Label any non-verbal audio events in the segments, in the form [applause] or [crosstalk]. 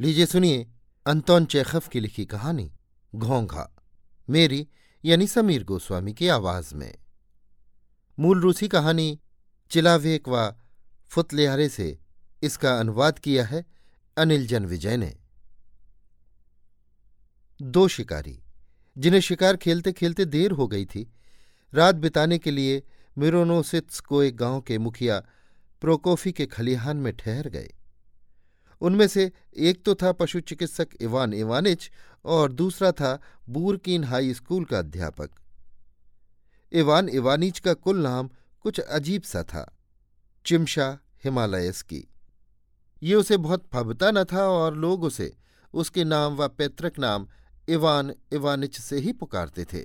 लीजिए सुनिए अंतोन चेखफ की लिखी कहानी, घोंघा। मेरी, यानी समीर गोस्वामी की आवाज़ में। मूल रूसी कहानी, चिलावेक व फुतलियारे से इसका अनुवाद किया है अनिल जन विजय ने। दो शिकारी, जिन्हें शिकार खेलते खेलते देर हो गई थी, रात बिताने के लिए मिरोनोसित्स को एक गाँव के मुखिया प्रोकोफी के खलिहान में ठहर गए। उनमें से एक तो था पशु चिकित्सक इवान इवानिच और दूसरा था बूरकीन हाई स्कूल का अध्यापक। इवान इवानिच का कुल नाम कुछ अजीब सा था, चिमशा हिमालयस की। ये उसे बहुत फबता न था और लोग उसे, उसके नाम व पैतृक नाम इवान इवानिच से ही पुकारते थे।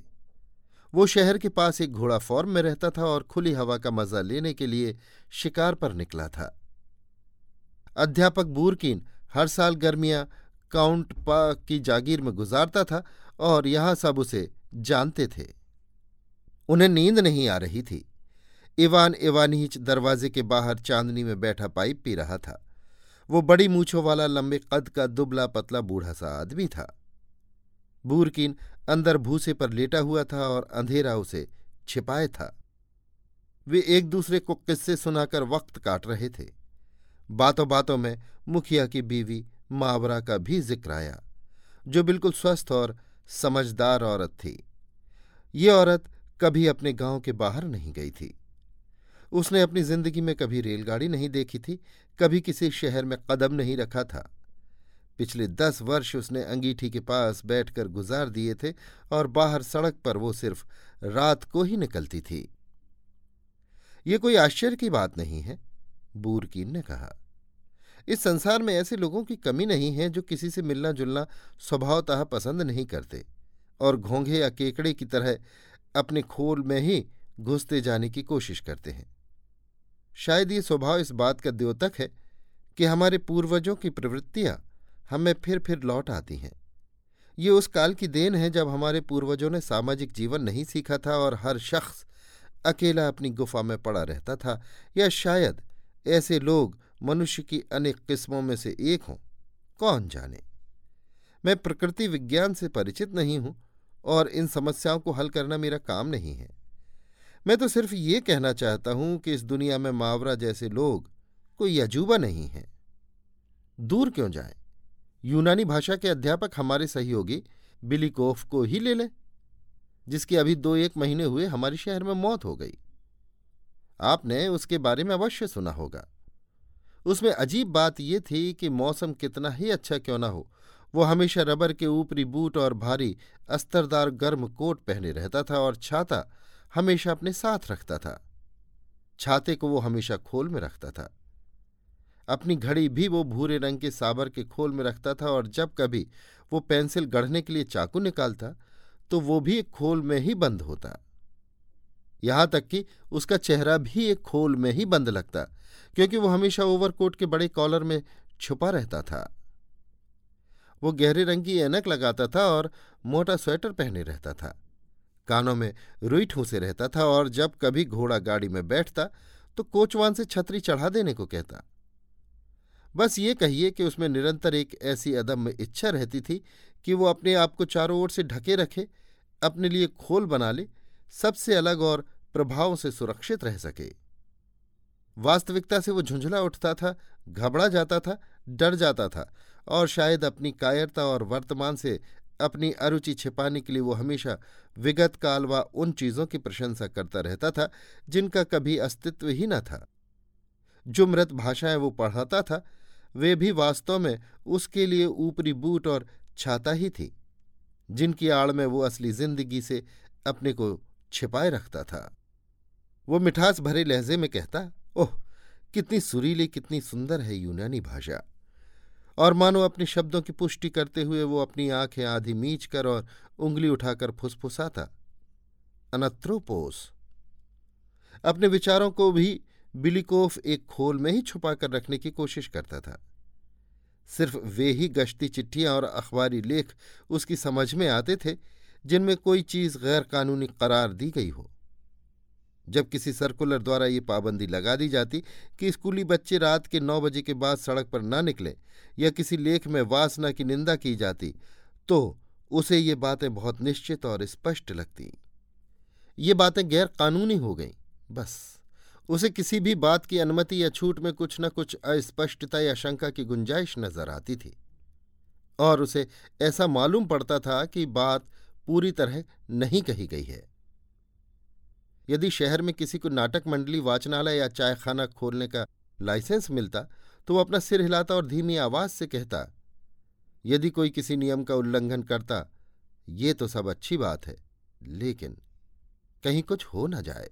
वो शहर के पास एक घोड़ा फॉर्म में रहता था और खुली हवा का मज़ा लेने के लिए शिकार पर निकला था। अध्यापक बूरकीन हर साल गर्मियाँ काउंट पा की जागीर में गुजारता था और यहाँ सब उसे जानते थे। उन्हें नींद नहीं आ रही थी। इवान इवानीच दरवाजे के बाहर चांदनी में बैठा पाइप पी रहा था। वो बड़ी मूछों वाला लंबे कद का दुबला पतला बूढ़ा सा आदमी था। बूरकीन अंदर भूसे पर लेटा हुआ था और अंधेरा उसे छिपाए था। वे एक दूसरे को किस्से सुनाकर वक्त काट रहे थे। बातों बातों में मुखिया की बीवी मावरा का भी ज़िक्र आया, जो बिल्कुल स्वस्थ और समझदार औरत थी। ये औरत कभी अपने गाँव के बाहर नहीं गई थी। उसने अपनी ज़िंदगी में कभी रेलगाड़ी नहीं देखी थी, कभी किसी शहर में कदम नहीं रखा था। पिछले दस वर्ष उसने अंगीठी के पास बैठकर गुजार दिए थे और बाहर सड़क पर वो सिर्फ़ रात को ही निकलती थी। ये कोई आश्चर्य की बात नहीं है। बूरकीन ने कहा। इस संसार में ऐसे लोगों की कमी नहीं है जो किसी से मिलना जुलना स्वभावतः पसंद नहीं करते और घोंघे या केकड़े की तरह अपने खोल में ही घुसते जाने की कोशिश करते हैं। शायद ये स्वभाव इस बात का द्योतक है कि हमारे पूर्वजों की प्रवृत्तियाँ हमें फिर फिर लौट आती हैं। ये उस काल की देन है जब हमारे पूर्वजों ने सामाजिक जीवन नहीं सीखा था और हर शख्स अकेला अपनी गुफा में पड़ा रहता था या शायद ऐसे लोग मनुष्य की अनेक किस्मों में से एक हों। कौन जाने? मैं प्रकृति विज्ञान से परिचित नहीं हूँ और इन समस्याओं को हल करना मेरा काम नहीं है। मैं तो सिर्फ़ ये कहना चाहता हूँ कि इस दुनिया में मावरा जैसे लोग कोई अजूबा नहीं है। दूर क्यों जाए? यूनानी भाषा के अध्यापक हमारे सहयोगी बिलिकोफ को ही ले लें, जिसकी अभी दो एक महीने हुए हमारे शहर में मौत हो गई। आपने उसके बारे में अवश्य सुना होगा। उसमें अजीब बात यह थी कि मौसम कितना ही अच्छा क्यों ना हो, वो हमेशा रबर के ऊपरी बूट और भारी अस्तरदार गर्म कोट पहने रहता था और छाता हमेशा अपने साथ रखता था। छाते को वो हमेशा खोल में रखता था। अपनी घड़ी भी वो भूरे रंग के साबर के खोल में रखता था और जब कभी वो पेंसिल गढ़ने के लिए चाकू निकालता तो वो भी खोल में ही बंद होता। यहाँ तक कि उसका चेहरा भी एक खोल में ही बंद लगता, क्योंकि वो हमेशा ओवरकोट के बड़े कॉलर में छुपा रहता था। वो गहरे रंग की ऐनक लगाता था और मोटा स्वेटर पहने रहता था। कानों में रुई ठूसे रहता था और जब कभी घोड़ा गाड़ी में बैठता तो कोचवान से छतरी चढ़ा देने को कहता। बस ये कहिए कि उसमें निरंतर एक ऐसी अदम्य इच्छा रहती थी कि वो अपने आप को चारों ओर से ढके रखे, अपने लिए खोल बना ले सबसे अलग और प्रभाव से सुरक्षित रह सके। वास्तविकता से वो झुंझला उठता था, घबरा जाता था, डर जाता था और शायद अपनी कायरता और वर्तमान से अपनी अरुचि छिपाने के लिए वो हमेशा विगत काल व उन चीज़ों की प्रशंसा करता रहता था, जिनका कभी अस्तित्व ही न था। जो मृत भाषाएँ वो पढ़ाता था, वे भी वास्तव में उसके लिए ऊपरी बूट और छाता ही थी, जिनकी आड़ में वो असली ज़िंदगी से अपने को छिपाए रखता था। वो मिठास भरे लहजे में कहता, ओह, कितनी सुरीली, कितनी सुंदर है यूनानी भाषा। और मानो अपने शब्दों की पुष्टि करते हुए वो अपनी आँखें आधी मीच कर और उंगली उठाकर फुसफुसाता, अनत्रोपोस। अपने विचारों को भी बिलिकोफ एक खोल में ही छुपा कर रखने की कोशिश करता था। सिर्फ़ वे ही गश्ती चिट्ठियाँ और अखबारी लेख उसकी समझ में आते थे जिनमें कोई चीज़ गैर कानूनी करार दी गई हो। जब किसी सर्कुलर द्वारा ये पाबंदी लगा दी जाती कि स्कूली बच्चे रात के नौ बजे के बाद सड़क पर ना निकले या किसी लेख में वासना की निंदा की जाती तो उसे ये बातें बहुत निश्चित और स्पष्ट लगती। ये बातें गैर कानूनी हो गईं, बस। उसे किसी भी बात की अनुमति या छूट में कुछ न कुछ अस्पष्टता या शंका की गुंजाइश नज़र आती थी। और उसे ऐसा मालूम पड़ता था कि बात पूरी तरह नहीं कही गई है। यदि शहर में किसी को नाटक मंडली, वाचनालय या चायखाना खोलने का लाइसेंस मिलता तो वो अपना सिर हिलाता और धीमी आवाज़ से कहता, यदि कोई किसी नियम का उल्लंघन करता, ये तो सब अच्छी बात है, लेकिन कहीं कुछ हो न जाए।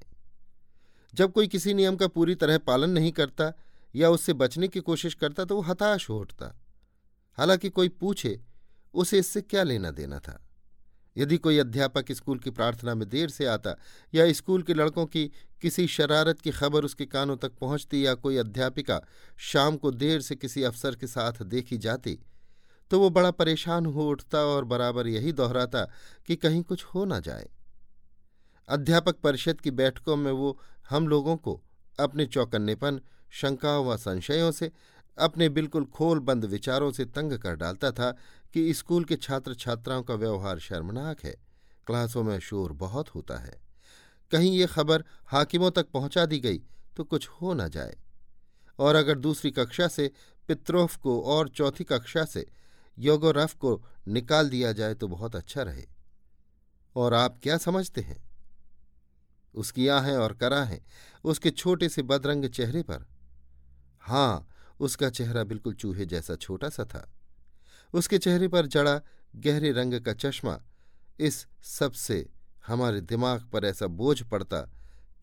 जब कोई किसी नियम का पूरी तरह पालन नहीं करता या उससे बचने की कोशिश करता तो वो हताश हो उठता। हालाँकि कोई पूछे, उसे इससे क्या लेना देना था? यदि कोई अध्यापक स्कूल की प्रार्थना में देर से आता या स्कूल के लड़कों की किसी शरारत की खबर उसके कानों तक पहुँचती या कोई अध्यापिका शाम को देर से किसी अफसर के साथ देखी जाती तो वो बड़ा परेशान हो उठता और बराबर यही दोहराता कि कहीं कुछ हो ना जाए। अध्यापक परिषद की बैठकों में वो हम लोगों को अपने चौकन्नेपन, शंकाओं व संशयों से अपने बिल्कुल खोल बंद विचारों से तंग कर डालता था कि स्कूल के छात्र छात्राओं का व्यवहार शर्मनाक है। क्लासों में शोर बहुत होता है। कहीं ये खबर हाकिमों तक पहुँचा दी गई तो कुछ हो न जाए। और अगर दूसरी कक्षा से पित्रोफ को और चौथी कक्षा से योगोरफ को निकाल दिया जाए तो बहुत अच्छा रहे। और आप क्या समझते हैं? उसकी आहें और कराहें, उसके छोटे से बदरंग चेहरे पर। हाँ उसका चेहरा बिल्कुल चूहे जैसा छोटा सा था। उसके चेहरे पर जड़ा गहरे रंग का चश्मा, इस सबसे हमारे दिमाग पर ऐसा बोझ पड़ता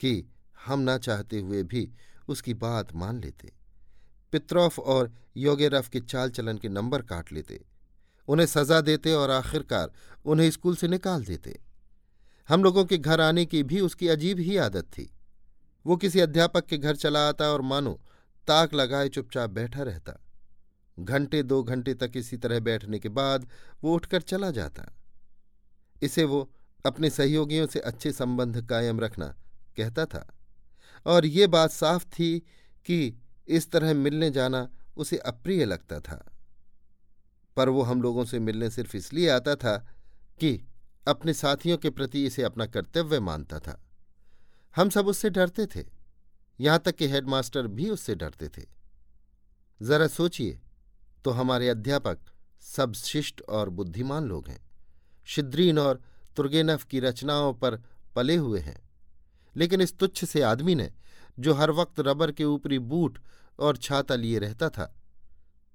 कि हम ना चाहते हुए भी उसकी बात मान लेते। पित्रोफ और योगेरफ के चाल चलन के नंबर काट लेते, उन्हें सजा देते और आखिरकार उन्हें स्कूल से निकाल देते। हम लोगों के घर आने की भी उसकी अजीब ही आदत थी। वो किसी अध्यापक के घर चला आता और मानो ताक लगाए चुपचाप बैठा रहता। घंटे दो घंटे तक इसी तरह बैठने के बाद वो उठकर चला जाता। इसे वो अपने सहयोगियों से अच्छे संबंध कायम रखना कहता था। और ये बात साफ़ थी कि इस तरह मिलने जाना उसे अप्रिय लगता था। पर वो हम लोगों से मिलने सिर्फ़ इसलिए आता था कि अपने साथियों के प्रति इसे अपना कर्तव्य मानता था। हम सब उससे डरते थे। यहाँ तक कि हेडमास्टर भी उससे डरते थे। जरा सोचिए तो हमारे अध्यापक सब शिष्ट और बुद्धिमान लोग हैं। शिद्रीन और तुर्गेनफ की रचनाओं पर पले हुए हैं। लेकिन इस तुच्छ से आदमी ने, जो हर वक्त रबर के ऊपरी बूट और छाता लिए रहता था,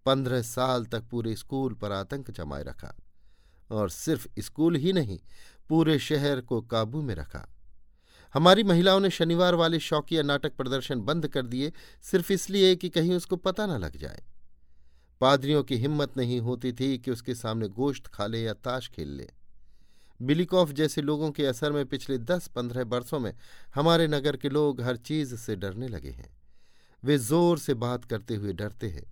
पंद्रह साल तक पूरे स्कूल पर आतंक जमाए रखा और सिर्फ़ स्कूल ही नहीं, पूरे शहर को काबू में रखा। हमारी महिलाओं ने शनिवार वाले शौकिया नाटक प्रदर्शन बंद कर दिए, सिर्फ़ इसलिए कि कहीं उसको पता न लग जाए। पादरियों की हिम्मत नहीं होती थी कि उसके सामने गोश्त खा ले या ताश खेल ले। बिलिकॉफ जैसे लोगों के असर में पिछले दस पंद्रह वर्षों में हमारे नगर के लोग हर चीज़ से डरने लगे हैं। वे ज़ोर से बात करते हुए डरते हैं।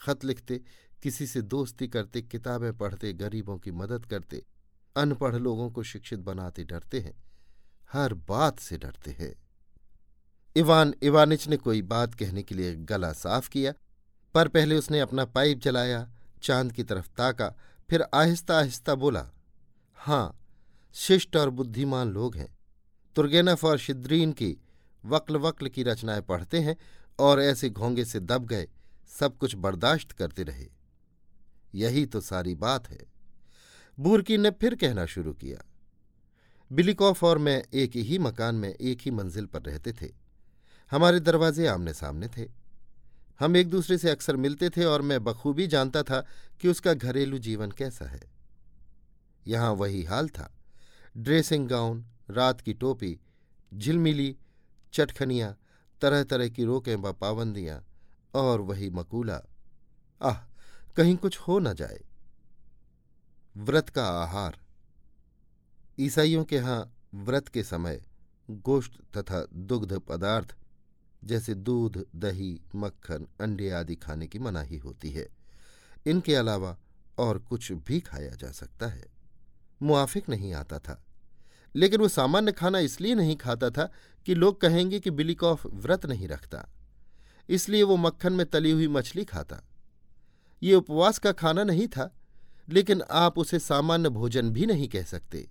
खत लिखते, किसी से दोस्ती करते, किताबें पढ़ते, गरीबों की मदद करते, अनपढ़ लोगों को शिक्षित बनाते डरते हैं। हर बात से डरते हैं। इवान इवानिच ने कोई बात कहने के लिए गला साफ़ किया, पर पहले उसने अपना पाइप जलाया, चाँद की तरफ़ ताका, फिर आहिस्ता आहिस्ता बोला हाँ शिष्ट और बुद्धिमान लोग हैं। तुर्गेनफ और शिद्रीन की वक्ल वक्ल की रचनाएँ पढ़ते हैं और ऐसे घोंगे से दब गए, सब कुछ बर्दाश्त करते रहे। यही तो सारी बात है। बूरकी ने फिर कहना शुरू किया बिलिकॉफ और मैं एक ही मकान में एक ही मंजिल पर रहते थे। हमारे दरवाजे आमने सामने थे। हम एक दूसरे से अक्सर मिलते थे और मैं बखूबी जानता था कि उसका घरेलू जीवन कैसा है। यहाँ वही हाल था। ड्रेसिंग गाउन, रात की टोपी, झिलमिली, चटखनियाँ तरह तरह की रोकें व पाबंदियाँ और वही मकूला। आह, कहीं कुछ हो न जाए। व्रत का आहार। ईसाइयों के यहाँ व्रत के समय गोश्त तथा दुग्ध पदार्थ, जैसे दूध, दही, मक्खन, अंडे आदि खाने की मनाही होती है। इनके अलावा और कुछ भी खाया जा सकता है। मुआफिक नहीं आता था। लेकिन वो सामान्य खाना इसलिए नहीं खाता था कि लोग कहेंगे कि बिलिकॉफ व्रत नहीं रखता। इसलिए वो मक्खन में तली हुई मछली खाता। ये उपवास का खाना नहीं था, लेकिन आप उसे सामान्य भोजन भी नहीं कह सकते।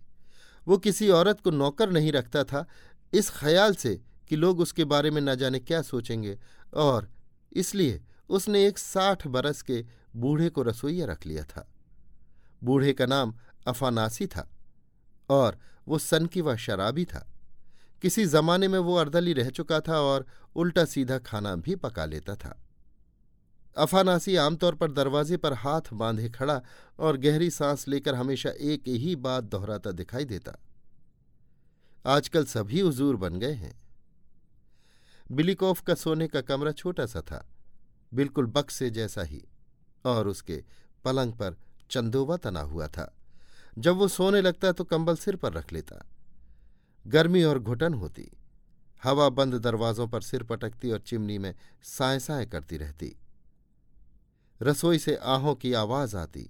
वो किसी औरत को नौकर नहीं रखता था। इस ख्याल से कि लोग उसके बारे में न जाने क्या सोचेंगे। और इसलिए उसने एक साठ बरस के बूढ़े को रसोईया रख लिया था। बूढ़े का नाम अफानासी था और वो सन की वह शराबी था। किसी जमाने में वो अर्दली रह चुका था और उल्टा सीधा खाना भी पका लेता था। अफानासी आमतौर पर दरवाजे पर हाथ बांधे खड़ा और गहरी सांस लेकर हमेशा एक ही बात दोहराता दिखाई देता। आजकल सभी हुजूर बन गए हैं। बिलिकोफ का सोने का कमरा छोटा सा था, बिल्कुल बक्से जैसा ही, और उसके पलंग पर चंदोवा तना हुआ था। जब वो सोने लगता तो कंबल सिर पर रख लेता। गर्मी और घुटन होती, हवा बंद दरवाजों पर सिर पटकती और चिमनी में साए साए करती रहती। रसोई से आहों की आवाज़ आती,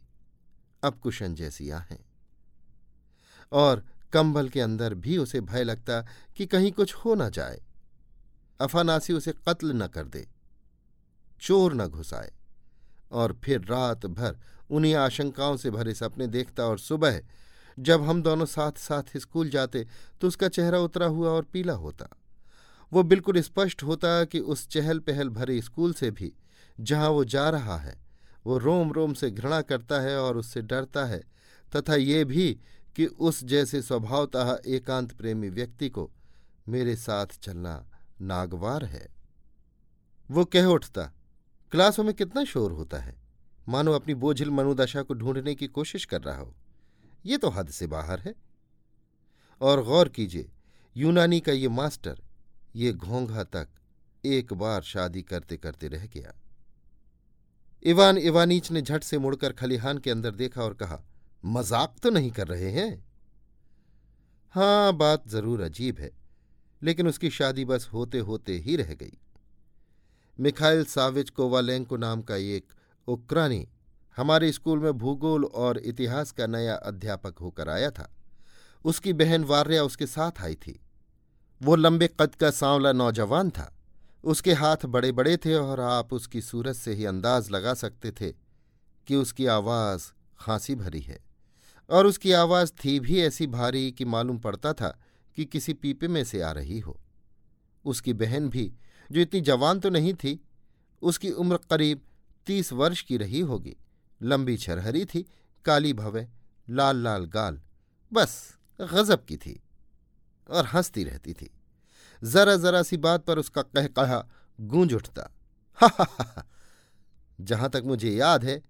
अब कुशन जैसी आहें। और कंबल के अंदर भी उसे भय लगता कि कहीं कुछ हो न जाए। अफानासी उसे कत्ल न कर दे, चोर न घुसाए, और फिर रात भर उन्हीं आशंकाओं से भरे सपने देखता और सुबह जब हम दोनों साथ साथ स्कूल जाते तो उसका चेहरा उतरा हुआ और पीला होता। वो बिल्कुल स्पष्ट होता कि उस चहल पहल भरे स्कूल से भी जहाँ वो जा रहा है वो रोम रोम से घृणा करता है और उससे डरता है, तथा ये भी कि उस जैसे स्वभावतः एकांत प्रेमी व्यक्ति को मेरे साथ चलना नागवार है। वो कह उठता, क्लासों में कितना शोर होता है। मानो अपनी बोझिल मनोदशा को ढूँढने की कोशिश कर रहा हो। ये तो हद से बाहर है। और गौर कीजिए, यूनानी का ये मास्टर ये घोंघा तक एक बार शादी करते करते रह गया। इवान इवानीच ने झट से मुड़कर खलिहान के अंदर देखा और कहा, मज़ाक तो नहीं कर रहे हैं? हाँ बात ज़रूर अजीब है, लेकिन उसकी शादी बस होते होते ही रह गई। मिखाइल साविज कोवालेंको नाम का एक उक्रानी हमारे स्कूल में भूगोल और इतिहास का नया अध्यापक होकर आया था। उसकी बहन वार्या उसके साथ आई थी। वो लंबे कद का सांवला नौजवान था। उसके हाथ बड़े बड़े थे और आप उसकी सूरत से ही अंदाज लगा सकते थे कि उसकी आवाज़ खांसी भरी है। और उसकी आवाज़ थी भी ऐसी भारी कि मालूम पड़ता था कि किसी पीपे में से आ रही हो। उसकी बहन भी, जो इतनी जवान तो नहीं थी, उसकी उम्र करीब तीस वर्ष की रही होगी। लंबी छरहरी थी, काली भवे लाल लाल गाल, बस गजब की थी और हंसती रहती थी। जरा जरा सी बात पर उसका कह कहा, गूंज उठता। जहाँ तक मुझे याद है,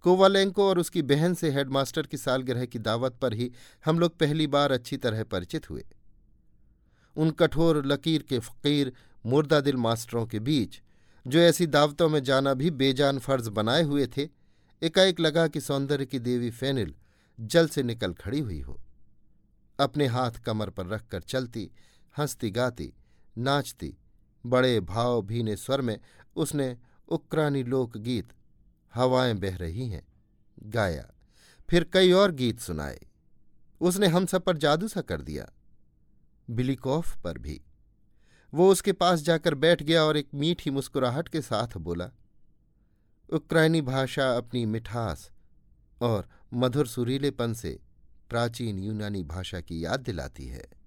कोवालेंको और उसकी बहन से हेडमास्टर की सालगिरह की दावत पर ही हम लोग पहली बार अच्छी तरह परिचित हुए। उन कठोर लकीर के फ़कीर, मुर्दा दिल मास्टरों के बीच, जो ऐसी दावतों में जाना भी बेजान फ़र्ज़ बनाए हुए थे, एकाएक लगा कि सौंदर्य की देवी फेनिल जल से निकल खड़ी हुई हो। अपने हाथ कमर पर रखकर चलती हंसती गाती, नाचती, बड़े भाव भीने स्वर में उसने उक्रानी लोकगीत, हवाएँ बह रही हैं, गाया। फिर कई और गीत सुनाए। उसने हम सब पर जादू सा कर दिया, बिलिकॉफ पर भी। वो उसके पास जाकर बैठ गया और एक मीठी मुस्कुराहट के साथ बोला उक्राइनी भाषा अपनी मिठास और मधुर सुरीलेपन से प्राचीन यूनानी भाषा की याद दिलाती है।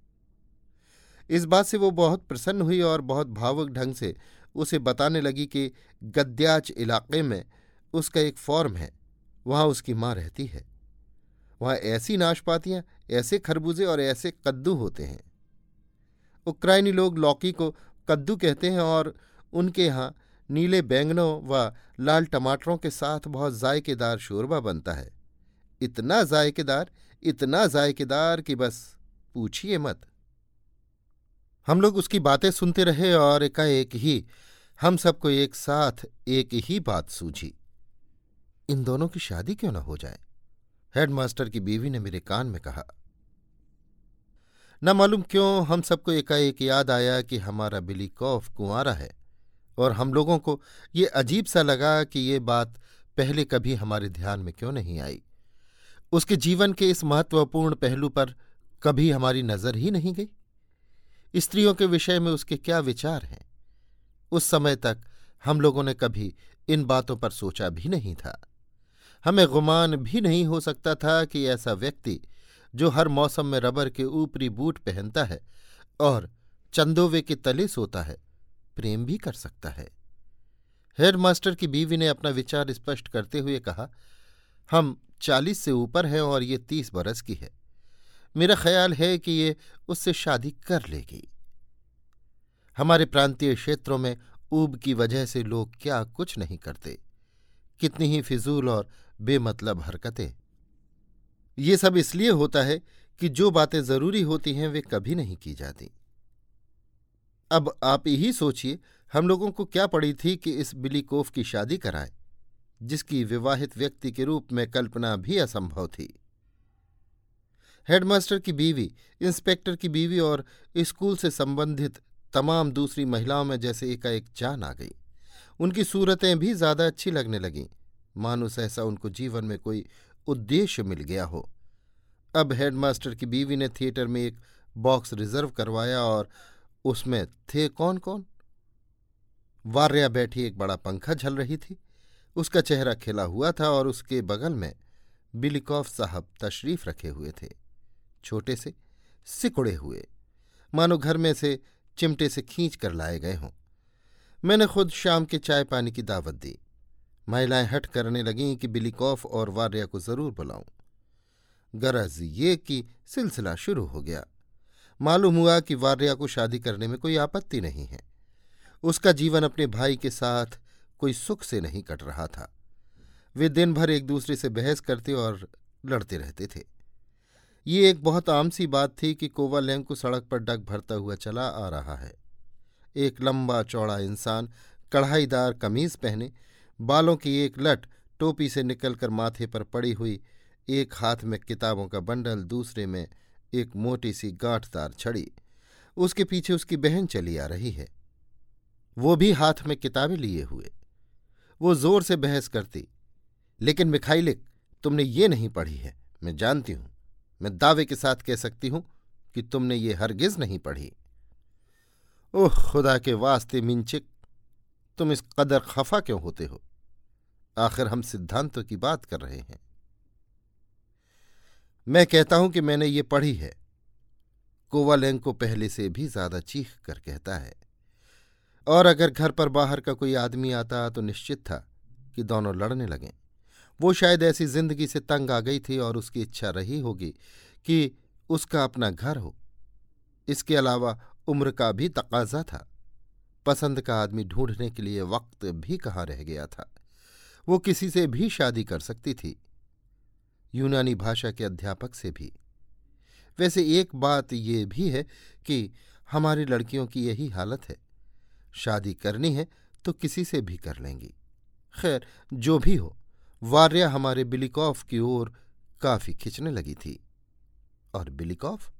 इस बात से वो बहुत प्रसन्न हुई और बहुत भावुक ढंग से उसे बताने लगी कि गद्याच इलाके में उसका एक फॉर्म है, वहाँ उसकी माँ रहती है। वहाँ ऐसी नाशपातियाँ, ऐसे खरबूजे और ऐसे कद्दू होते हैं। उक्राइनी लोग लौकी को कद्दू कहते हैं और उनके यहाँ नीले बैंगनों व लाल टमाटरों के साथ बहुत जायकेदार शोरबा बनता है। इतना जायकेदार इतना जायकेदार कि बस पूछिए मत। हम लोग उसकी बातें सुनते रहे और एकाएक ही हम सबको एक साथ एक ही बात सूझी। इन दोनों की शादी क्यों न हो जाए? हेडमास्टर की बीवी ने मेरे कान में कहा। न मालूम क्यों हम सबको एकाएक याद आया कि हमारा बिली कौफ कुंवारा है और हम लोगों को ये अजीब सा लगा कि ये बात पहले कभी हमारे ध्यान में क्यों नहीं आई। उसके जीवन के इस महत्वपूर्ण पहलू पर कभी हमारी नज़र ही नहीं गई। स्त्रियों के विषय में उसके क्या विचार हैं? उस समय तक हम लोगों ने कभी इन बातों पर सोचा भी नहीं था। हमें गुमान भी नहीं हो सकता था कि ऐसा व्यक्ति, जो हर मौसम में रबर के ऊपरी बूट पहनता है और चंदोवे के तले सोता है, प्रेम भी कर सकता है। हेडमास्टर की बीवी ने अपना विचार स्पष्ट करते हुए कहा, हम चालीस से ऊपर हैं और ये तीस बरस की है। मेरा ख्याल है कि ये उससे शादी कर लेगी। हमारे प्रांतीय क्षेत्रों में ऊब की वजह से लोग क्या कुछ नहीं करते। कितनी ही फिजूल और बेमतलब हरकतें। ये सब इसलिए होता है कि जो बातें ज़रूरी होती हैं वे कभी नहीं की जाती। अब आप यही सोचिए, हम लोगों को क्या पड़ी थी कि इस बिलीकोफ की शादी कराए, जिसकी विवाहित व्यक्ति के रूप में कल्पना भी असंभव थी। हेडमास्टर की बीवी, इंस्पेक्टर की बीवी और स्कूल से संबंधित तमाम दूसरी महिलाओं में जैसे एकाएक जान आ गई। उनकी सूरतें भी ज़्यादा अच्छी लगने लगीं। मानो सहसा उनको जीवन में कोई उद्देश्य मिल गया हो। अब हेडमास्टर की बीवी ने थिएटर में एक बॉक्स रिज़र्व करवाया और उसमें थे कौन कौन वार्या बैठी एक बड़ा पंखा झल रही थी। उसका चेहरा खिला हुआ था और उसके बगल में बिलिकॉफ साहब तशरीफ़ रखे हुए थे। छोटे से, सिकुड़े हुए। मानो घर में से चिमटे से खींच कर लाए गए हों। मैंने खुद शाम के चाय पानी की दावत दी। महिलाएँ हट करने लगीं कि बिलिकॉफ और वार्या को ज़रूर बुलाऊं। गरज ये कि सिलसिला शुरू हो गया। मालूम हुआ कि वार्या को शादी करने में कोई आपत्ति नहीं है। उसका जीवन अपने भाई के साथ कोई सुख से नहीं कट रहा था। वे दिन भर एक दूसरे से बहस करते और लड़ते रहते थे। ये एक बहुत आम सी बात थी कि कोवालेंको सड़क पर डग भरता हुआ चला आ रहा है। एक लंबा चौड़ा इंसान, कढ़ाईदार कमीज पहने, बालों की एक लट टोपी से निकलकर माथे पर पड़ी हुई, एक हाथ में किताबों का बंडल, दूसरे में एक मोटी सी गांठदार छड़ी। उसके पीछे उसकी बहन चली आ रही है। वो भी हाथ में किताबें लिए हुए। वो ज़ोर से बहस करती, लेकिन मिखाइलिक तुमने ये नहीं पढ़ी है, मैं जानती हूँ। मैं दावे के साथ कह सकती हूँ कि तुमने ये हरगिज नहीं पढ़ी। ओह, खुदा के वास्ते मिंचिक, तुम इस कदर खफा क्यों होते हो? आखिर हम सिद्धांतों की बात कर रहे हैं। मैं कहता हूँ कि मैंने ये पढ़ी है। कोवालेंग को पहले से भी ज़्यादा चीख कर कहता है। और अगर घर पर बाहर का कोई आदमी आता तो निश्चित था कि दोनों लड़ने लगें। वो शायद ऐसी ज़िंदगी से तंग आ गई थी और उसकी इच्छा रही होगी कि उसका अपना घर हो। इसके अलावा उम्र का भी तकाजा था। पसंद का आदमी ढूँढने के लिए वक्त भी कहाँ रह गया था? वो किसी से भी शादी कर सकती थी। यूनानी भाषा के अध्यापक से भी। वैसे एक बात ये भी है कि हमारी लड़कियों की यही हालत है। शादी करनी है तो किसी से भी कर लेंगी। खैर, जो भी हो। वार्या हमारे बिलिकॉफ की ओर काफ़ी खिंचने लगी थी। और बिलिकॉफ?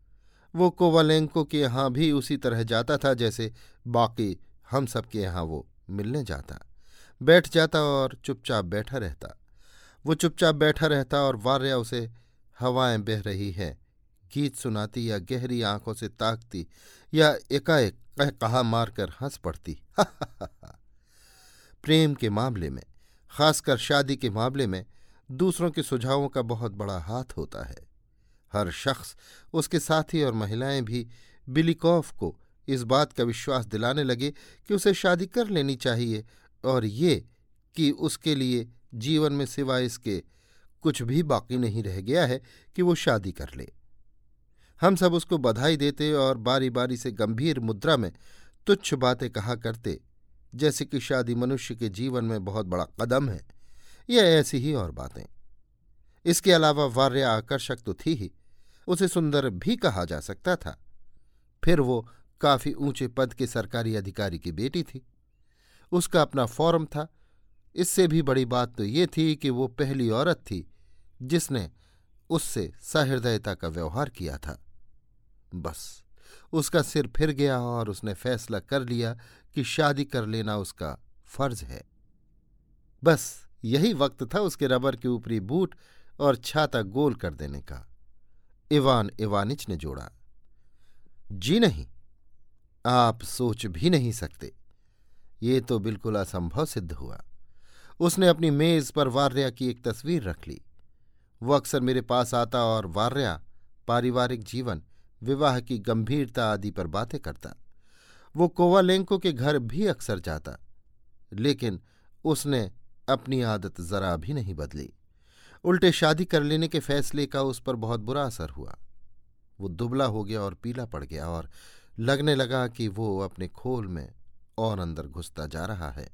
वो कोवालेंको के यहाँ भी उसी तरह जाता था जैसे बाकी हम सबके यहाँ वो मिलने जाता। बैठ जाता और चुपचाप बैठा रहता। वो चुपचाप बैठा रहता और वार्या उसे हवाएँ बह रही हैं। गीत सुनाती या गहरी आँखों से ताकती या एकाएक कह कहा मारकर हंस पड़ती। [laughs] प्रेम के मामले में खासकर शादी के मामले में, दूसरों के सुझावों का बहुत बड़ा हाथ होता है। हर शख्स, उसके साथी और महिलाएँ भी बिलिकॉफ को इस बात का विश्वास दिलाने लगे कि उसे शादी कर लेनी चाहिए और ये कि उसके लिए जीवन में सिवाय इसके कुछ भी बाकी नहीं रह गया है कि वो शादी कर ले। हम सब उसको बधाई देते और बारी बारी से गंभीर मुद्रा में तुच्छ बातें कहा करते जैसे कि शादी मनुष्य के जीवन में बहुत बड़ा कदम है। या ऐसी ही और बातें। इसके अलावा वार्य आकर्षक तो थी ही, उसे सुंदर भी कहा जा सकता था। फिर वो काफ़ी ऊँचे पद के सरकारी अधिकारी की बेटी थी। उसका अपना फॉर्म था। इससे भी बड़ी बात तो ये थी कि वो पहली औरत थी, जिसने उससे सहृदयता का व्यवहार किया था। बस, उसका सिर फिर गया और उसने फैसला कर लिया कि शादी कर लेना उसका फ़र्ज़ है। बस यही वक्त था उसके रबर के ऊपरी बूट और छाता गोल कर देने का। इवान इवानिच ने जोड़ा, जी नहीं, आप सोच भी नहीं सकते। ये तो बिल्कुल असंभव सिद्ध हुआ। उसने अपनी मेज पर वार्या की एक तस्वीर रख ली। वो अक्सर मेरे पास आता और वार्या, पारिवारिक जीवन, विवाह की गंभीरता आदि पर बातें करता। वो कोवालेंको के घर भी अक्सर जाता, लेकिन उसने अपनी आदत जरा भी नहीं बदली। उल्टे शादी कर लेने के फैसले का उस पर बहुत बुरा असर हुआ। वो दुबला हो गया और पीला पड़ गया और लगने लगा कि वो अपने खोल में और अंदर घुसता जा रहा है।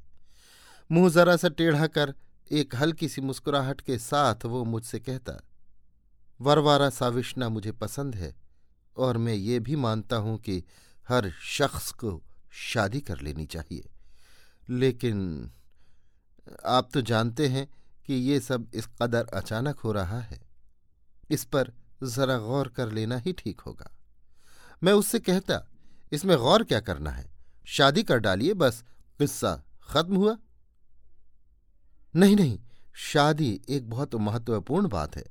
मुँह जरा सा टेढ़ा कर एक हल्की सी मुस्कुराहट के साथ वो मुझसे कहता, वरवारा साविष्णा मुझे पसंद है और मैं ये भी मानता हूँ कि हर शख्स को शादी कर लेनी चाहिए। लेकिन आप तो जानते हैं कि ये सब इस कदर अचानक हो रहा है। इस पर जरा गौर कर लेना ही ठीक होगा। मैं उससे कहता, इसमें गौर क्या करना है? शादी कर डालिए, बस किस्सा खत्म हुआ। नहीं नहीं, शादी एक बहुत महत्वपूर्ण बात है।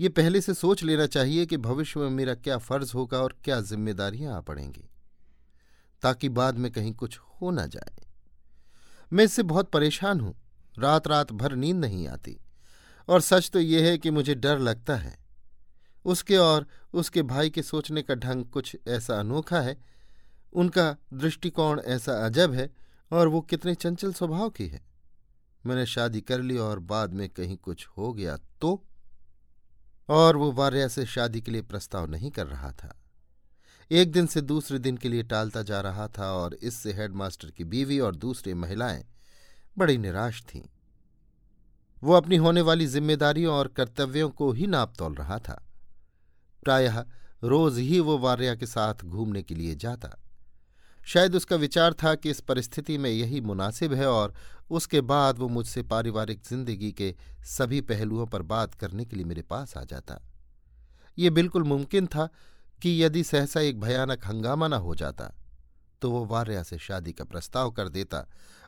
ये पहले से सोच लेना चाहिए कि भविष्य में मेरा क्या फ़र्ज़ होगा और क्या जिम्मेदारियाँ आ पड़ेंगी। ताकि बाद में कहीं कुछ हो ना जाए। मैं इससे बहुत परेशान हूँ। रात रात भर नींद नहीं आती। और सच तो यह है कि मुझे डर लगता है। उसके और उसके भाई के सोचने का ढंग कुछ ऐसा अनोखा है। उनका दृष्टिकोण ऐसा अजब है और वो कितने चंचल स्वभाव की है। मैंने शादी कर ली और बाद में कहीं कुछ हो गया तो? और वो वार्या से शादी के लिए प्रस्ताव नहीं कर रहा था। एक दिन से दूसरे दिन के लिए टालता जा रहा था और इससे हेडमास्टर की बीवी और दूसरी महिलाएँ बड़ी निराश थीं। वो अपनी होने वाली जिम्मेदारियों और कर्तव्यों को ही नाप तोल रहा था। प्रायः रोज ही वो वार्या के साथ घूमने के लिए जाता। शायद उसका विचार था कि इस परिस्थिति में यही मुनासिब है और उसके बाद वो मुझसे पारिवारिक ज़िंदगी के सभी पहलुओं पर बात करने के लिए मेरे पास आ जाता। ये बिल्कुल मुमकिन था कि यदि सहसा एक भयानक हंगामा न हो जाता तो वो वार्या से शादी का प्रस्ताव कर देता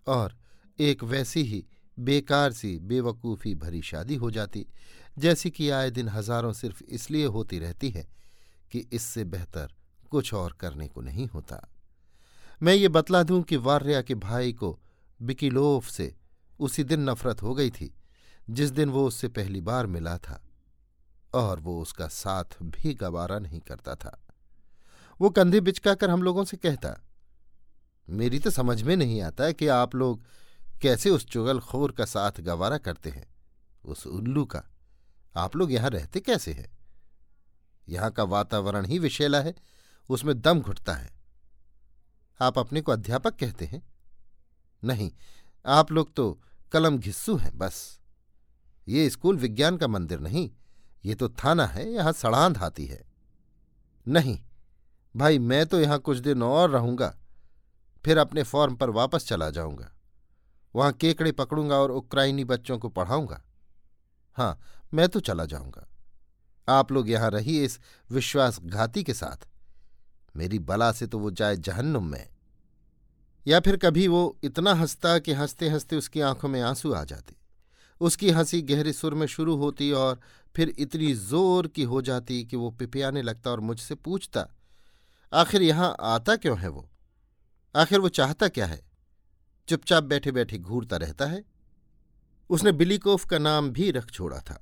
और एक वैसी ही बेकार सी, बेवकूफ़ी भरी शादी हो जाती, जैसी कि आए दिन हज़ारों सिर्फ़ इसलिए होती रहती है कि इससे बेहतर कुछ और करने को नहीं होता। मैं ये बतला दूँ कि वार्या के भाई को बिकिलोफ से उसी दिन नफरत हो गई थी, जिस दिन वो उससे पहली बार मिला था। और वो उसका साथ भी गवारा नहीं करता था। वो कंधे बिचकाकर हम लोगों से कहता, मेरी तो समझ में नहीं आता कि आप लोग कैसे उस चुगलखोर का साथ गवारा करते हैं, उस उल्लू का। आप लोग यहाँ रहते कैसे हैं? यहाँ का वातावरण ही विशेला है, उसमें दम घुटता है। आप अपने को अध्यापक कहते हैं? नहीं, आप लोग तो कलम घिस्सू हैं, बस। ये स्कूल विज्ञान का मंदिर नहीं ये तो थाना है, यहाँ सड़ांध आती है। नहीं, भाई मैं तो यहाँ कुछ दिन और रहूँगा, फिर अपने फॉर्म पर वापस चला जाऊँगा। वहाँ केकड़े पकड़ूँगा और उक्राइनी बच्चों को पढ़ाऊँगा। हाँ मैं तो चला जाऊँगा। आप लोग यहाँ रहिए इस विश्वासघाती के साथ। मेरी बला से तो वो जाए जहन्नुम में। या फिर कभी वो इतना हंसता कि हँसते हँसते उसकी आँखों में आँसू आ जाते। उसकी हँसी गहरे सुर में शुरू होती और फिर इतनी ज़ोर की हो जाती कि वो पिपियाने लगता और मुझसे पूछता, आखिर यहाँ आता क्यों है वो? आखिर वो चाहता क्या है? चुपचाप बैठे बैठे घूरता रहता है? उसने बिलीकोफ का नाम भी रख छोड़ा था,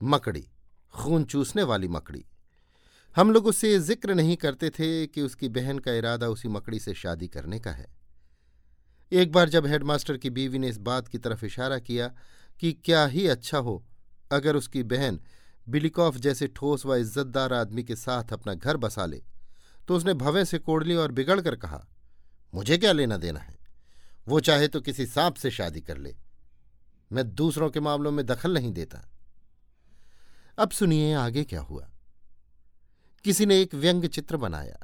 मकड़ी, खून चूसने वाली मकड़ी। हम लोग उससे ज़िक्र नहीं करते थे कि उसकी बहन का इरादा उसी मकड़ी से शादी करने का है। एक बार जब हेडमास्टर की बीवी ने इस बात की तरफ़ इशारा किया कि क्या ही अच्छा हो, अगर उसकी बहन बिलिकॉफ जैसे ठोस व इज्जतदार आदमी के साथ अपना घर बसा ले। तो उसने भवें से कोड़ ली और बिगड़ कर कहा, मुझे क्या लेना देना है? वो चाहे तो किसी सांप से शादी कर ले। मैं दूसरों के मामलों में दखल नहीं देता। अब सुनिए आगे क्या हुआ। किसी ने एक व्यंग चित्र बनाया,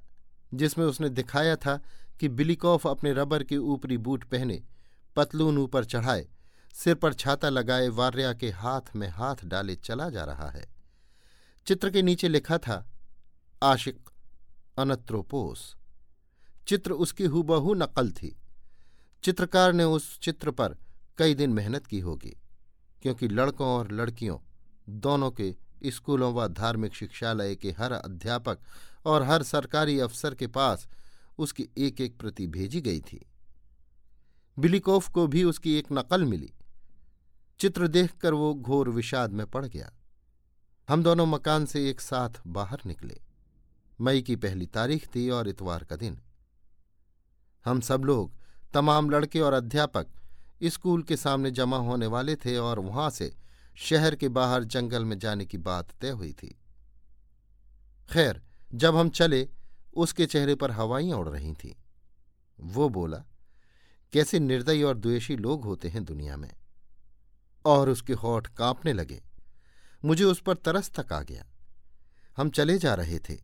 जिसमें उसने दिखाया था कि बिलिकॉफ अपने रबर के ऊपरी बूट पहने पतलून ऊपर चढ़ाए सिर पर छाता लगाए वार्या के हाथ में हाथ डाले चला जा रहा है। चित्र के नीचे लिखा था, आशिक अनत्रोपोस। चित्र उसकी हुबहू नकल थी। चित्रकार ने उस चित्र पर कई दिन मेहनत की होगी, क्योंकि लड़कों और लड़कियों दोनों के स्कूलों व धार्मिक शिक्षालय के हर अध्यापक और हर सरकारी अफसर के पास उसकी एक एक प्रति भेजी गई थी। बिलिकोफ को भी उसकी एक नकल मिली। चित्र देखकर वो घोर विषाद में पड़ गया। हम दोनों मकान से एक साथ बाहर निकले। मई की पहली तारीख थी और इतवार का दिन। हम सब लोग, तमाम लड़के और अध्यापक, स्कूल के सामने जमा होने वाले थे और वहाँ से शहर के बाहर जंगल में जाने की बात तय हुई थी। खैर, जब हम चले, उसके चेहरे पर हवाइयाँ उड़ रही थीं। वो बोला, कैसे निर्दयी और द्वेषी लोग होते हैं दुनिया में? और उसके होठ कांपने लगे। मुझे उस पर तरस तक आ गया। हम चले जा रहे थे।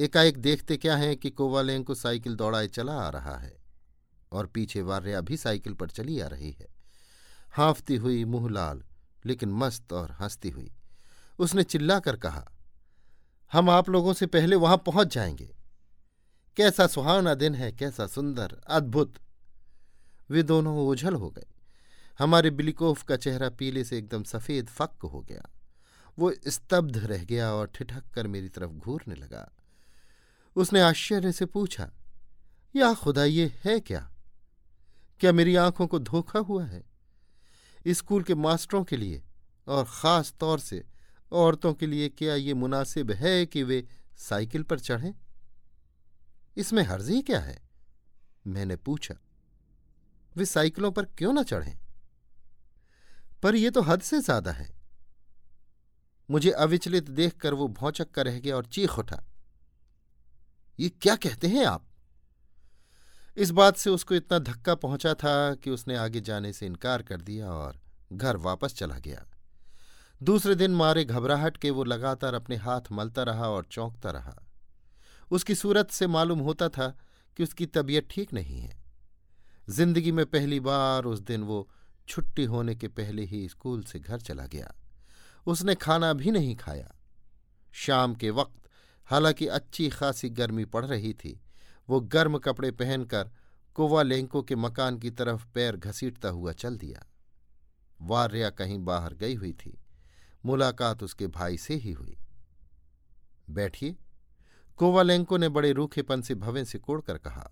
एकाएक देखते क्या है कि कोवालें को साइकिल दौड़ाए चला आ रहा है और पीछे वार्या भी साइकिल पर चली आ रही है। हाँफती हुई मुँह लाल, लेकिन मस्त और हंसती हुई। उसने चिल्लाकर कहा, हम आप लोगों से पहले वहाँ पहुँच जाएँगे। कैसा सुहावना दिन है, कैसा सुंदर, अद्भुत। वे दोनों ओझल हो गए। हमारे बिलिकोफ का चेहरा पीले से एकदम सफ़ेद फक्क हो गया। वो स्तब्ध रह गया और ठिठक कर मेरी तरफ़ घूरने लगा। उसने आश्चर्य से पूछा, या खुदा, ये है क्या? क्या मेरी आँखों को धोखा हुआ है? स्कूल के मास्टरों के लिए और ख़ास तौर से औरतों के लिए क्या ये मुनासिब है कि वे साइकिल पर चढ़ें? इसमें हर्जी क्या है? मैंने पूछा, वे साइकिलों पर क्यों ना चढ़ें? पर यह तो हद से ज़्यादा है। मुझे अविचलित देखकर वो भौचक कर रह गया और चीख उठा। ये क्या कहते हैं आप? इस बात से उसको इतना धक्का पहुँचा था कि उसने आगे जाने से इनकार कर दिया और घर वापस चला गया। दूसरे दिन मारे घबराहट के वो लगातार अपने हाथ मलता रहा और चौंकता रहा। उसकी सूरत से मालूम होता था कि उसकी तबीयत ठीक नहीं है। ज़िंदगी में पहली बार उस दिन वो छुट्टी होने के पहले ही स्कूल से घर चला गया। उसने खाना भी नहीं खाया। शाम के वक्त, हालाँकि अच्छी खासी गर्मी पड़ रही थी, वो गर्म कपड़े पहनकर कोवालेंको के मकान की तरफ़ पैर घसीटता हुआ चल दिया। वार्या कहीं बाहर गई हुई थी। मुलाकात उसके भाई से ही हुई। बैठिए। कोवालेंको ने बड़े रूखेपन से भवें से कोड़कर कहा।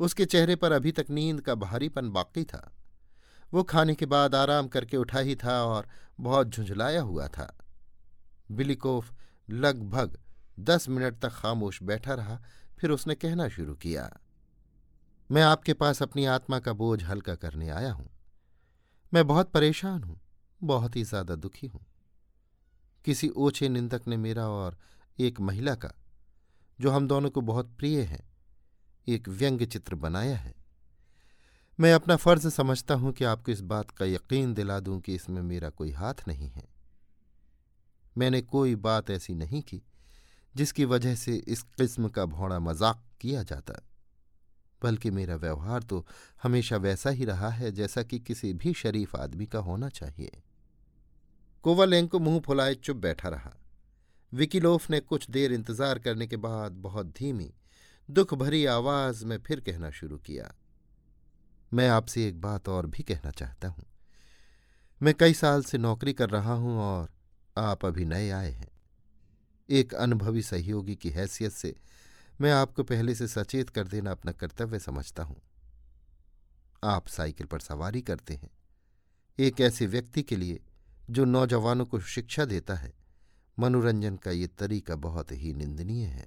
उसके चेहरे पर अभी तक नींद का भारीपन बाकी था। वो खाने के बाद आराम करके उठा ही था और बहुत झुंझलाया हुआ था। बिलिकोफ लगभग दस मिनट तक खामोश बैठा रहा, फिर उसने कहना शुरू किया, मैं आपके पास अपनी आत्मा का बोझ हल्का करने आया हूँ। मैं बहुत परेशान हूँ, बहुत ही ज़्यादा दुखी हूँ। किसी ओछे निंदक ने मेरा और एक महिला का, जो हम दोनों को बहुत प्रिय है, एक व्यंग्य चित्र बनाया है। मैं अपना फ़र्ज़ समझता हूँ कि आपको इस बात का यकीन दिला दूँ कि इसमें मेरा कोई हाथ नहीं है। मैंने कोई बात ऐसी नहीं की, जिसकी वजह से इस किस्म का भौड़ा मज़ाक किया जाता। बल्कि मेरा व्यवहार तो हमेशा वैसा ही रहा है जैसा कि किसी भी शरीफ आदमी का होना चाहिए। कोवालेंको मुँह फुलाए चुप बैठा रहा। विकिलोफ ने कुछ देर इंतज़ार करने के बाद बहुत धीमी, दुख भरी आवाज़ में फिर कहना शुरू किया। मैं आपसे एक बात और भी कहना चाहता हूँ। मैं कई साल से नौकरी कर रहा हूँ और आप अभी नए आए हैं। एक अनुभवी सहयोगी की हैसियत से मैं आपको पहले से सचेत कर देना अपना कर्तव्य समझता हूँ। आप साइकिल पर सवारी करते हैं। एक ऐसे व्यक्ति के लिए जो नौजवानों को शिक्षा देता है, मनोरंजन का ये तरीका बहुत ही निंदनीय है।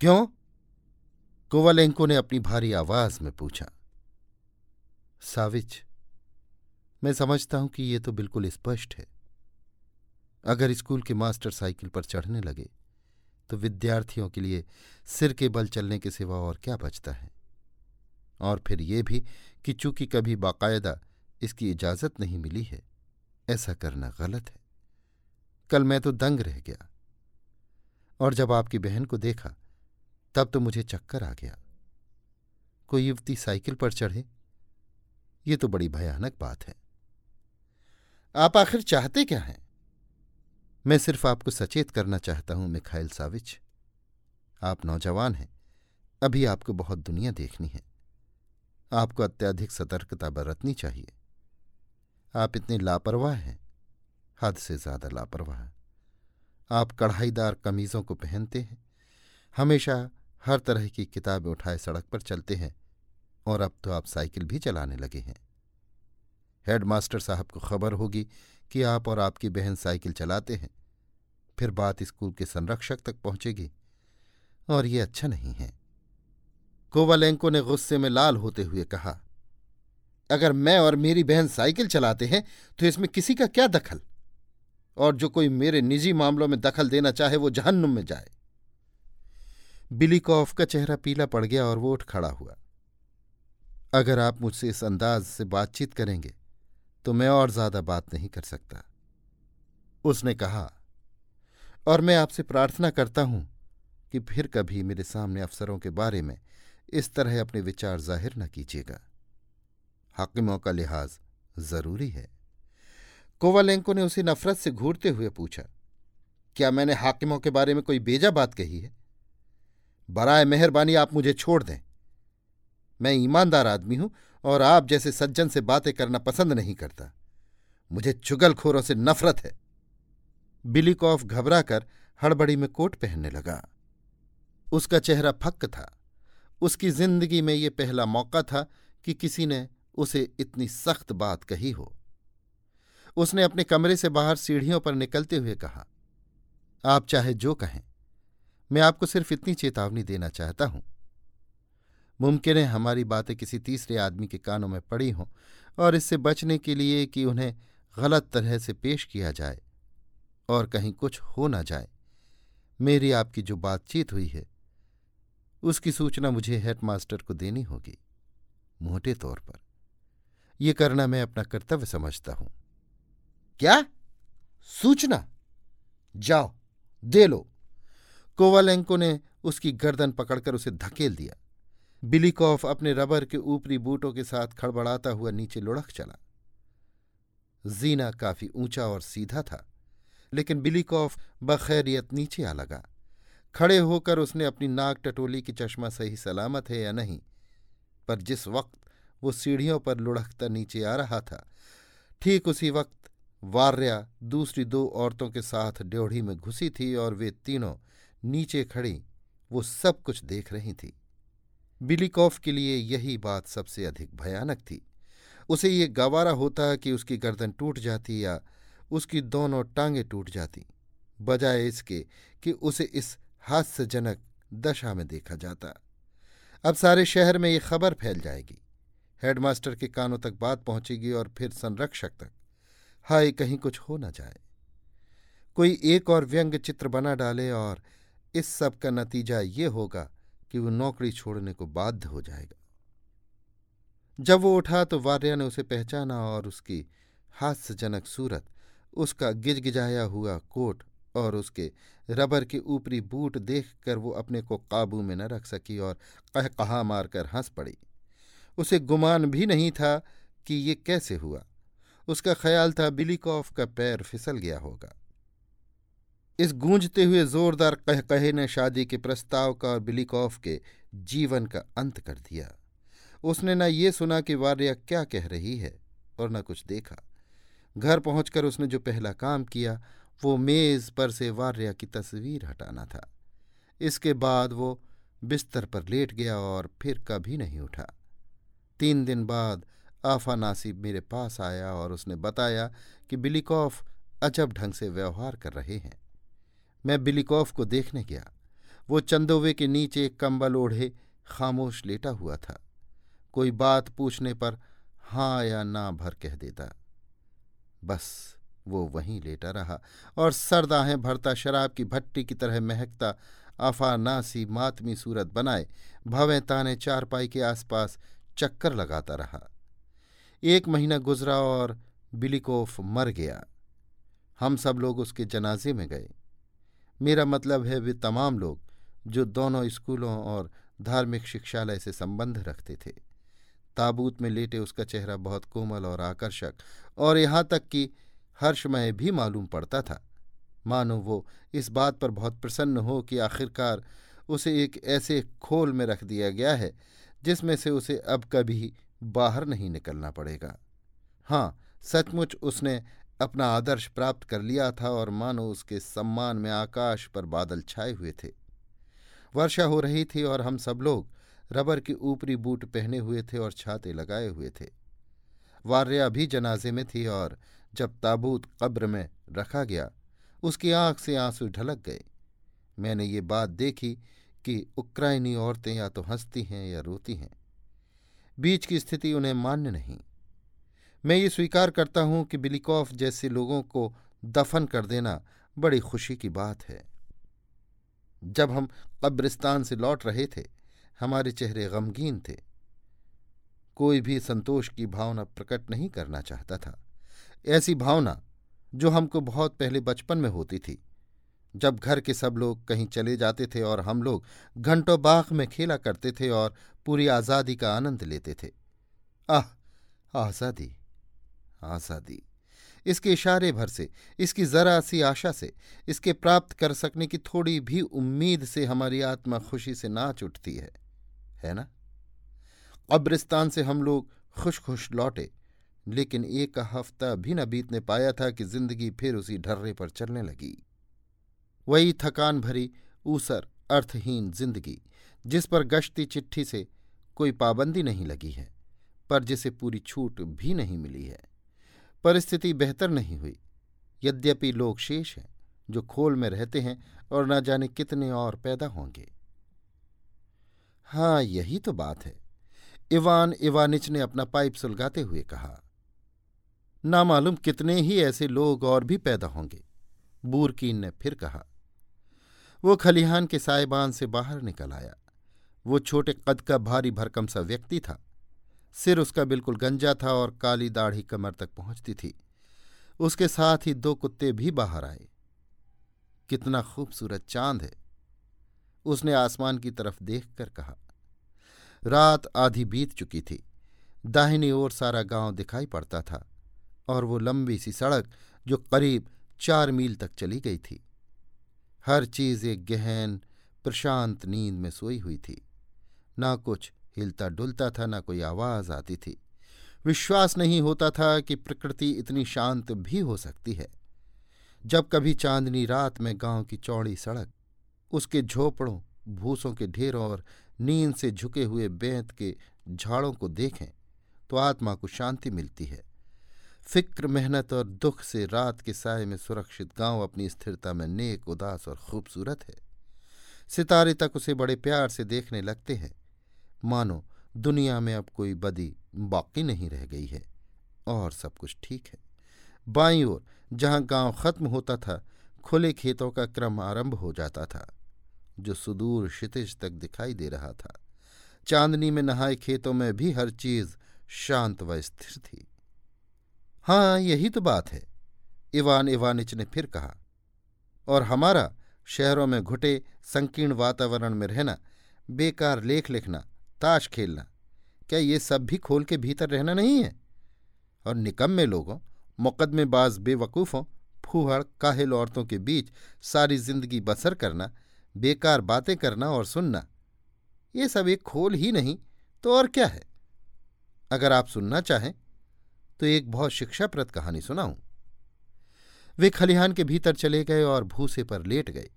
क्यों? कोवालेंको ने अपनी भारी आवाज़ में पूछा। साविच, मैं समझता हूँ कि ये तो बिल्कुल स्पष्ट है। अगर स्कूल के मास्टर साइकिल पर चढ़ने लगे तो विद्यार्थियों के लिए सिर के बल चलने के सिवा और क्या बचता है? और फिर ये भी कि चूँकि कभी बाकायदा इसकी इजाज़त नहीं मिली है, ऐसा करना गलत है। कल मैं तो दंग रह गया। और जब आपकी बहन को देखा, तब तो मुझे चक्कर आ गया। कोई युवती साइकिल पर चढ़े ये तो बड़ी भयानक बात है। आप आखिर चाहते क्या हैं? मैं सिर्फ़ आपको सचेत करना चाहता हूँ, मिखाइल साविच। आप नौजवान हैं। अभी आपको बहुत दुनिया देखनी है। आपको अत्यधिक सतर्कता बरतनी चाहिए। आप इतने लापरवाह हैं। हद से ज़्यादा लापरवाह। आप कढ़ाईदार कमीजों को पहनते हैं। हमेशा हर तरह की किताबें उठाए सड़क पर चलते हैं। और अब तो आप साइकिल भी चलाने लगे हैं। हेडमास्टर साहब को खबर होगी कि आप और आपकी बहन साइकिल चलाते हैं। फिर बात स्कूल के संरक्षक तक पहुंचेगी। और ये अच्छा नहीं है। कोवालेंको ने गुस्से में लाल होते हुए कहा, अगर मैं और मेरी बहन साइकिल चलाते हैं तो इसमें किसी का क्या दखल? और जो कोई मेरे निजी मामलों में दखल देना चाहे, वो जहन्नुम में जाए। बिलीकॉफ का चेहरा पीला पड़ गया और वो उठ खड़ा हुआ। अगर आप मुझसे इस अंदाज से बातचीत करेंगे तो मैं और ज़्यादा बात नहीं कर सकता। उसने कहा, और मैं आपसे प्रार्थना करता हूँ कि फिर कभी मेरे सामने अफसरों के बारे में इस तरह अपने विचार ज़ाहिर न कीजिएगा। हाकिमों का लिहाज ज़रूरी है। कोवालेंको ने उसे नफरत से घूरते हुए पूछा, क्या मैंने हाकिमों के बारे में कोई बेजा बात कही है? बराए मेहरबानी आप मुझे छोड़ दें। मैं ईमानदार आदमी हूँ और आप जैसे सज्जन से बातें करना पसंद नहीं करता। मुझे चुगलखोरों से नफरत है। बिलीकॉफ घबराकर हड़बड़ी में कोट पहनने लगा। उसका चेहरा फक्क था। उसकी ज़िंदगी में ये पहला मौका था कि किसी ने उसे इतनी सख्त बात कही हो। उसने अपने कमरे से बाहर सीढ़ियों पर निकलते हुए कहा, आप चाहे जो कहें, मैं आपको सिर्फ़ इतनी चेतावनी देना चाहता हूँ। मुमकिन है हमारी बातें किसी तीसरे आदमी के कानों में पड़ी हों और इससे बचने के लिए कि उन्हें गलत तरह से पेश किया जाए और कहीं कुछ हो ना जाए। मेरी आपकी जो बातचीत हुई है, उसकी सूचना मुझे हेडमास्टर को देनी होगी, मोटे तौर पर। यह करना मैं अपना कर्तव्य समझता हूँ। क्या? सूचना? जाओ, दे लो। कोवालेंको ने उसकी गर्दन पकड़कर उसे धकेल दिया। बिलीकॉफ अपने रबर के ऊपरी बूटों के साथ खड़बड़ाता हुआ नीचे लुढ़क चला। जीना काफ़ी ऊँचा और सीधा था, लेकिन बिलीकॉफ बखैरियत नीचे आ लगा। खड़े होकर उसने अपनी नाक टटोली की चश्मा सही सलामत है या नहीं, पर जिस वक्त वो सीढ़ियों पर लुढ़कता नीचे आ रहा था, ठीक उसी वक्त वार्या दूसरी दो औरतों के साथ ड्योढ़ी में घुसी थी और वे तीनों नीचे खड़ी वो सब कुछ देख रही थी। बिलिकॉफ के लिए यही बात सबसे अधिक भयानक थी। उसे ये गवारा होता कि उसकी गर्दन टूट जाती या उसकी दोनों टांगें टूट जाती, बजाय इसके कि उसे इस हास्यजनक दशा में देखा जाता। अब सारे शहर में ये खबर फैल जाएगी। हेडमास्टर के कानों तक बात पहुंचेगी और फिर संरक्षक तक। हाय, कहीं कुछ हो न जाए। कोई एक और व्यंग चित्र बना डाले और इस सब का नतीजा ये होगा कि वो नौकरी छोड़ने को बाध्य हो जाएगा। जब वो उठा तो वार्या ने उसे पहचाना और उसकी हास्यजनक सूरत, उसका गिजगिजाया हुआ कोट और उसके रबर के ऊपरी बूट देखकर वो अपने को काबू में न रख सकी और कह कहा मारकर हंस पड़ी। उसे गुमान भी नहीं था कि ये कैसे हुआ। उसका ख्याल था बिलीकॉफ का पैर फिसल गया होगा। इस गूंजते हुए जोरदार कह कहे ने शादी के प्रस्ताव का और बिलीकॉफ के जीवन का अंत कर दिया। उसने न ये सुना कि वार्या क्या कह रही है और न कुछ देखा। घर पहुंचकर उसने जो पहला काम किया, वो मेज पर से वार्या की तस्वीर हटाना था। इसके बाद वो बिस्तर पर लेट गया और फिर कभी नहीं उठा। तीन दिन बाद आफा नासिब मेरे पास आया और उसने बताया कि बिलिकॉफ अजब ढंग से व्यवहार कर रहे हैं। मैं बिलिकॉफ को देखने गया। वो चंदोवे के नीचे एक कंबल ओढ़े, खामोश लेटा हुआ था। कोई बात पूछने पर हाँ या ना भर कह देता। बस, वो वहीं लेटा रहा और सरदाहें भरता शराब की भट्टी की तरह महकता आफा नासी मातमी सूरत बनाए, भवें ताने चारपाई के आसपास चक्कर लगाता रहा। एक महीना गुजरा और बिलिकोफ मर गया। हम सब लोग उसके जनाजे में गए। मेरा मतलब है वे तमाम लोग जो दोनों स्कूलों और धार्मिक शिक्षालय से संबंध रखते थे। ताबूत में लेटे उसका चेहरा बहुत कोमल और आकर्षक और यहाँ तक कि हर्षमय भी मालूम पड़ता था। मानो वो इस बात पर बहुत प्रसन्न हो कि आखिरकार उसे एक ऐसे खोल में रख दिया गया है, जिसमें से उसे अब कभी बाहर नहीं निकलना पड़ेगा। हाँ सचमुच उसने अपना आदर्श प्राप्त कर लिया था और मानो उसके सम्मान में आकाश पर बादल छाए हुए थे। वर्षा हो रही थी और हम सब लोग रबर की ऊपरी बूट पहने हुए थे और छाते लगाए हुए थे। वार्या भी जनाजे में थी और जब ताबूत कब्र में रखा गया, उसकी आँख से आँसू ढलक गए। मैंने ये बात देखी कि उक्राइनी औरतें या तो हंसती हैं या रोती हैं। बीच की स्थिति उन्हें मान्य नहीं। मैं ये स्वीकार करता हूँ कि बिलिकॉफ जैसे लोगों को दफन कर देना बड़ी खुशी की बात है। जब हम कब्रिस्तान से लौट रहे थे, हमारे चेहरे गमगीन थे। कोई भी संतोष की भावना प्रकट नहीं करना चाहता था। ऐसी भावना जो हमको बहुत पहले बचपन में होती थी। जब घर के सब लोग कहीं चले जाते थे और हम लोग घंटों बाग में खेला करते थे और पूरी आज़ादी का आनंद लेते थे। आह, आज़ादी। आज़ादी। इसके इशारे भर से, इसकी जरा सी आशा से, इसके प्राप्त कर सकने की थोड़ी भी उम्मीद से हमारी आत्मा खुशी से नाच उठती है। है ना? कब्रिस्तान से हम लोग खुश खुश लौटे, लेकिन एक हफ़्ता भी न बीतने पाया था कि ज़िंदगी फिर उसी ढर्रे पर चलने लगी। वही थकान भरी, ऊसर, अर्थहीन ज़िंदगी, जिस पर गश्ती चिट्ठी से कोई पाबंदी नहीं लगी है, पर जिसे पूरी छूट भी नहीं मिली है। परिस्थिति बेहतर नहीं हुई। यद्यपि लोग शेष हैं, जो खोल में रहते हैं और न जाने कितने और पैदा होंगे। हाँ यही तो बात है। इवान इवानिच ने अपना पाइप सुलगाते हुए कहा, ना मालूम कितने ही ऐसे लोग और भी पैदा होंगे। बूरकीन ने फिर कहा, वो खलिहान के साइबान से बाहर निकल आया। वो छोटे कद का भारी भरकम सा व्यक्ति था। सिर उसका बिल्कुल गंजा था और काली दाढ़ी कमर तक पहुँचती थी। उसके साथ ही दो कुत्ते भी बाहर आए। कितना खूबसूरत चाँद है। उसने आसमान की तरफ़ देखकर कहा, रात आधी बीत चुकी थी। दाहिनी ओर सारा गाँव दिखाई पड़ता था और वो लंबी सी सड़क जो करीब चार मील तक चली गई थी। हर चीज़ एक गहन, प्रशांत नींद में सोई हुई थी। ना कुछ हिलता डुलता था, ना कोई आवाज़ आती थी। विश्वास नहीं होता था कि प्रकृति इतनी शांत भी हो सकती है। जब कभी चांदनी रात में गाँव की चौड़ी सड़क, उसके झोपड़ों, भूसों के ढेरों और नींद से झुके हुए बेंत के झाड़ों को देखें तो आत्मा को शांति मिलती है। फ़िक्र, मेहनत और दुख से रात के साय में सुरक्षित गाँव अपनी स्थिरता में नेक, उदास और खूबसूरत है। सितारे तक उसे बड़े प्यार से देखने लगते हैं। मानो, दुनिया में अब कोई बदी बाकी नहीं रह गई है, और सब कुछ ठीक है। बाईं ओर, जहाँ गाँव खत्म होता था, खुले खेतों का क्रम आरंभ हो जाता था, जो सुदूर क्षितिज तक दिखाई दे रहा था। चांदनी में नहाए खेतों में भी हर चीज़ शांत व स्थिर थी। हाँ यही तो बात है, इवान इवानिच ने फिर कहा। और हमारा शहरों में घुटे, संकीर्ण वातावरण में रहना, बेकार लेख लिखना ताश खेलना। क्या ये सब भी खोल के भीतर रहना नहीं है? और निकम्मे लोगों मुकदमेबाज बेवकूफ़ों, फूहड़, काहिल औरतों के बीच सारी ज़िंदगी बसर करना, बेकार बातें करना और सुनना, ये सब एक खोल ही नहीं तो और क्या है? अगर आप सुनना चाहें तो एक बहुत शिक्षाप्रद कहानी सुनाऊं। वे खलिहान के भीतर चले गए और भूसे पर लेट गए।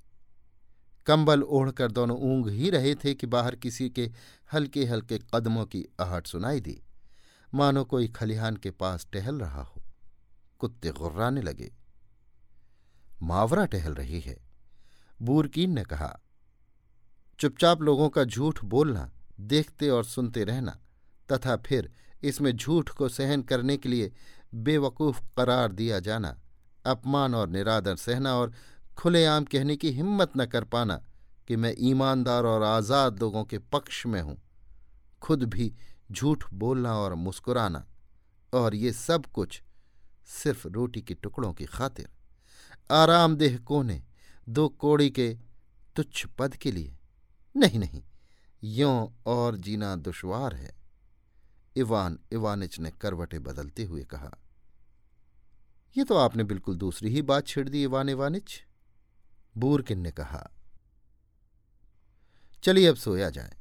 कंबल ओढ़कर दोनों ऊँग ही रहे थे कि बाहर किसी के हल्के हल्के कदमों की आहट सुनाई दी। मानो कोई खलिहान के पास टहल रहा हो। कुत्ते गुर्राने लगे। मावरा टहल रही है। बूरकीन ने कहा, चुपचाप लोगों का झूठ बोलना, देखते और सुनते रहना, तथा फिर इसमें झूठ को सहन करने के लिए बेवकूफ़ करार दिया जाना, अपमान और निरादर सहना और खुलेआम कहने की हिम्मत न कर पाना कि मैं ईमानदार और आज़ाद लोगों के पक्ष में हूँ। खुद भी झूठ बोलना और मुस्कुराना और ये सब कुछ सिर्फ़ रोटी के टुकड़ों की खातिर। आरामदेह कोने दो कोड़ी के तुच्छ पद के लिए। नहीं नहीं, यों और जीना दुश्वार है। इवान इवानिच ने करवटे बदलते हुए कहा यह तो आपने बिल्कुल दूसरी ही बात छेड़ दी इवान इवानिच। बूरकिन ने कहा, चलिए अब सोया जाए।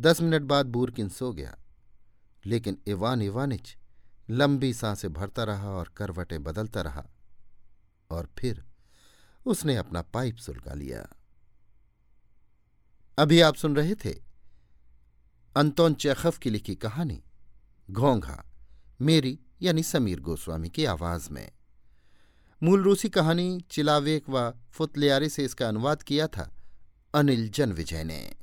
दस मिनट बाद बूरकिन सो गया, लेकिन इवान इवानिच लंबी साँसें भरता रहा और करवटें बदलता रहा और फिर उसने अपना पाइप सुलगा लिया। अभी आप सुन रहे थे अंतोन चेखफ की लिखी कहानी घोंघा, मेरी यानी समीर गोस्वामी की आवाज़ में। मूल रूसी कहानी चिलावेक व फुतलियारी से इसका अनुवाद किया था अनिल जनविजय ने।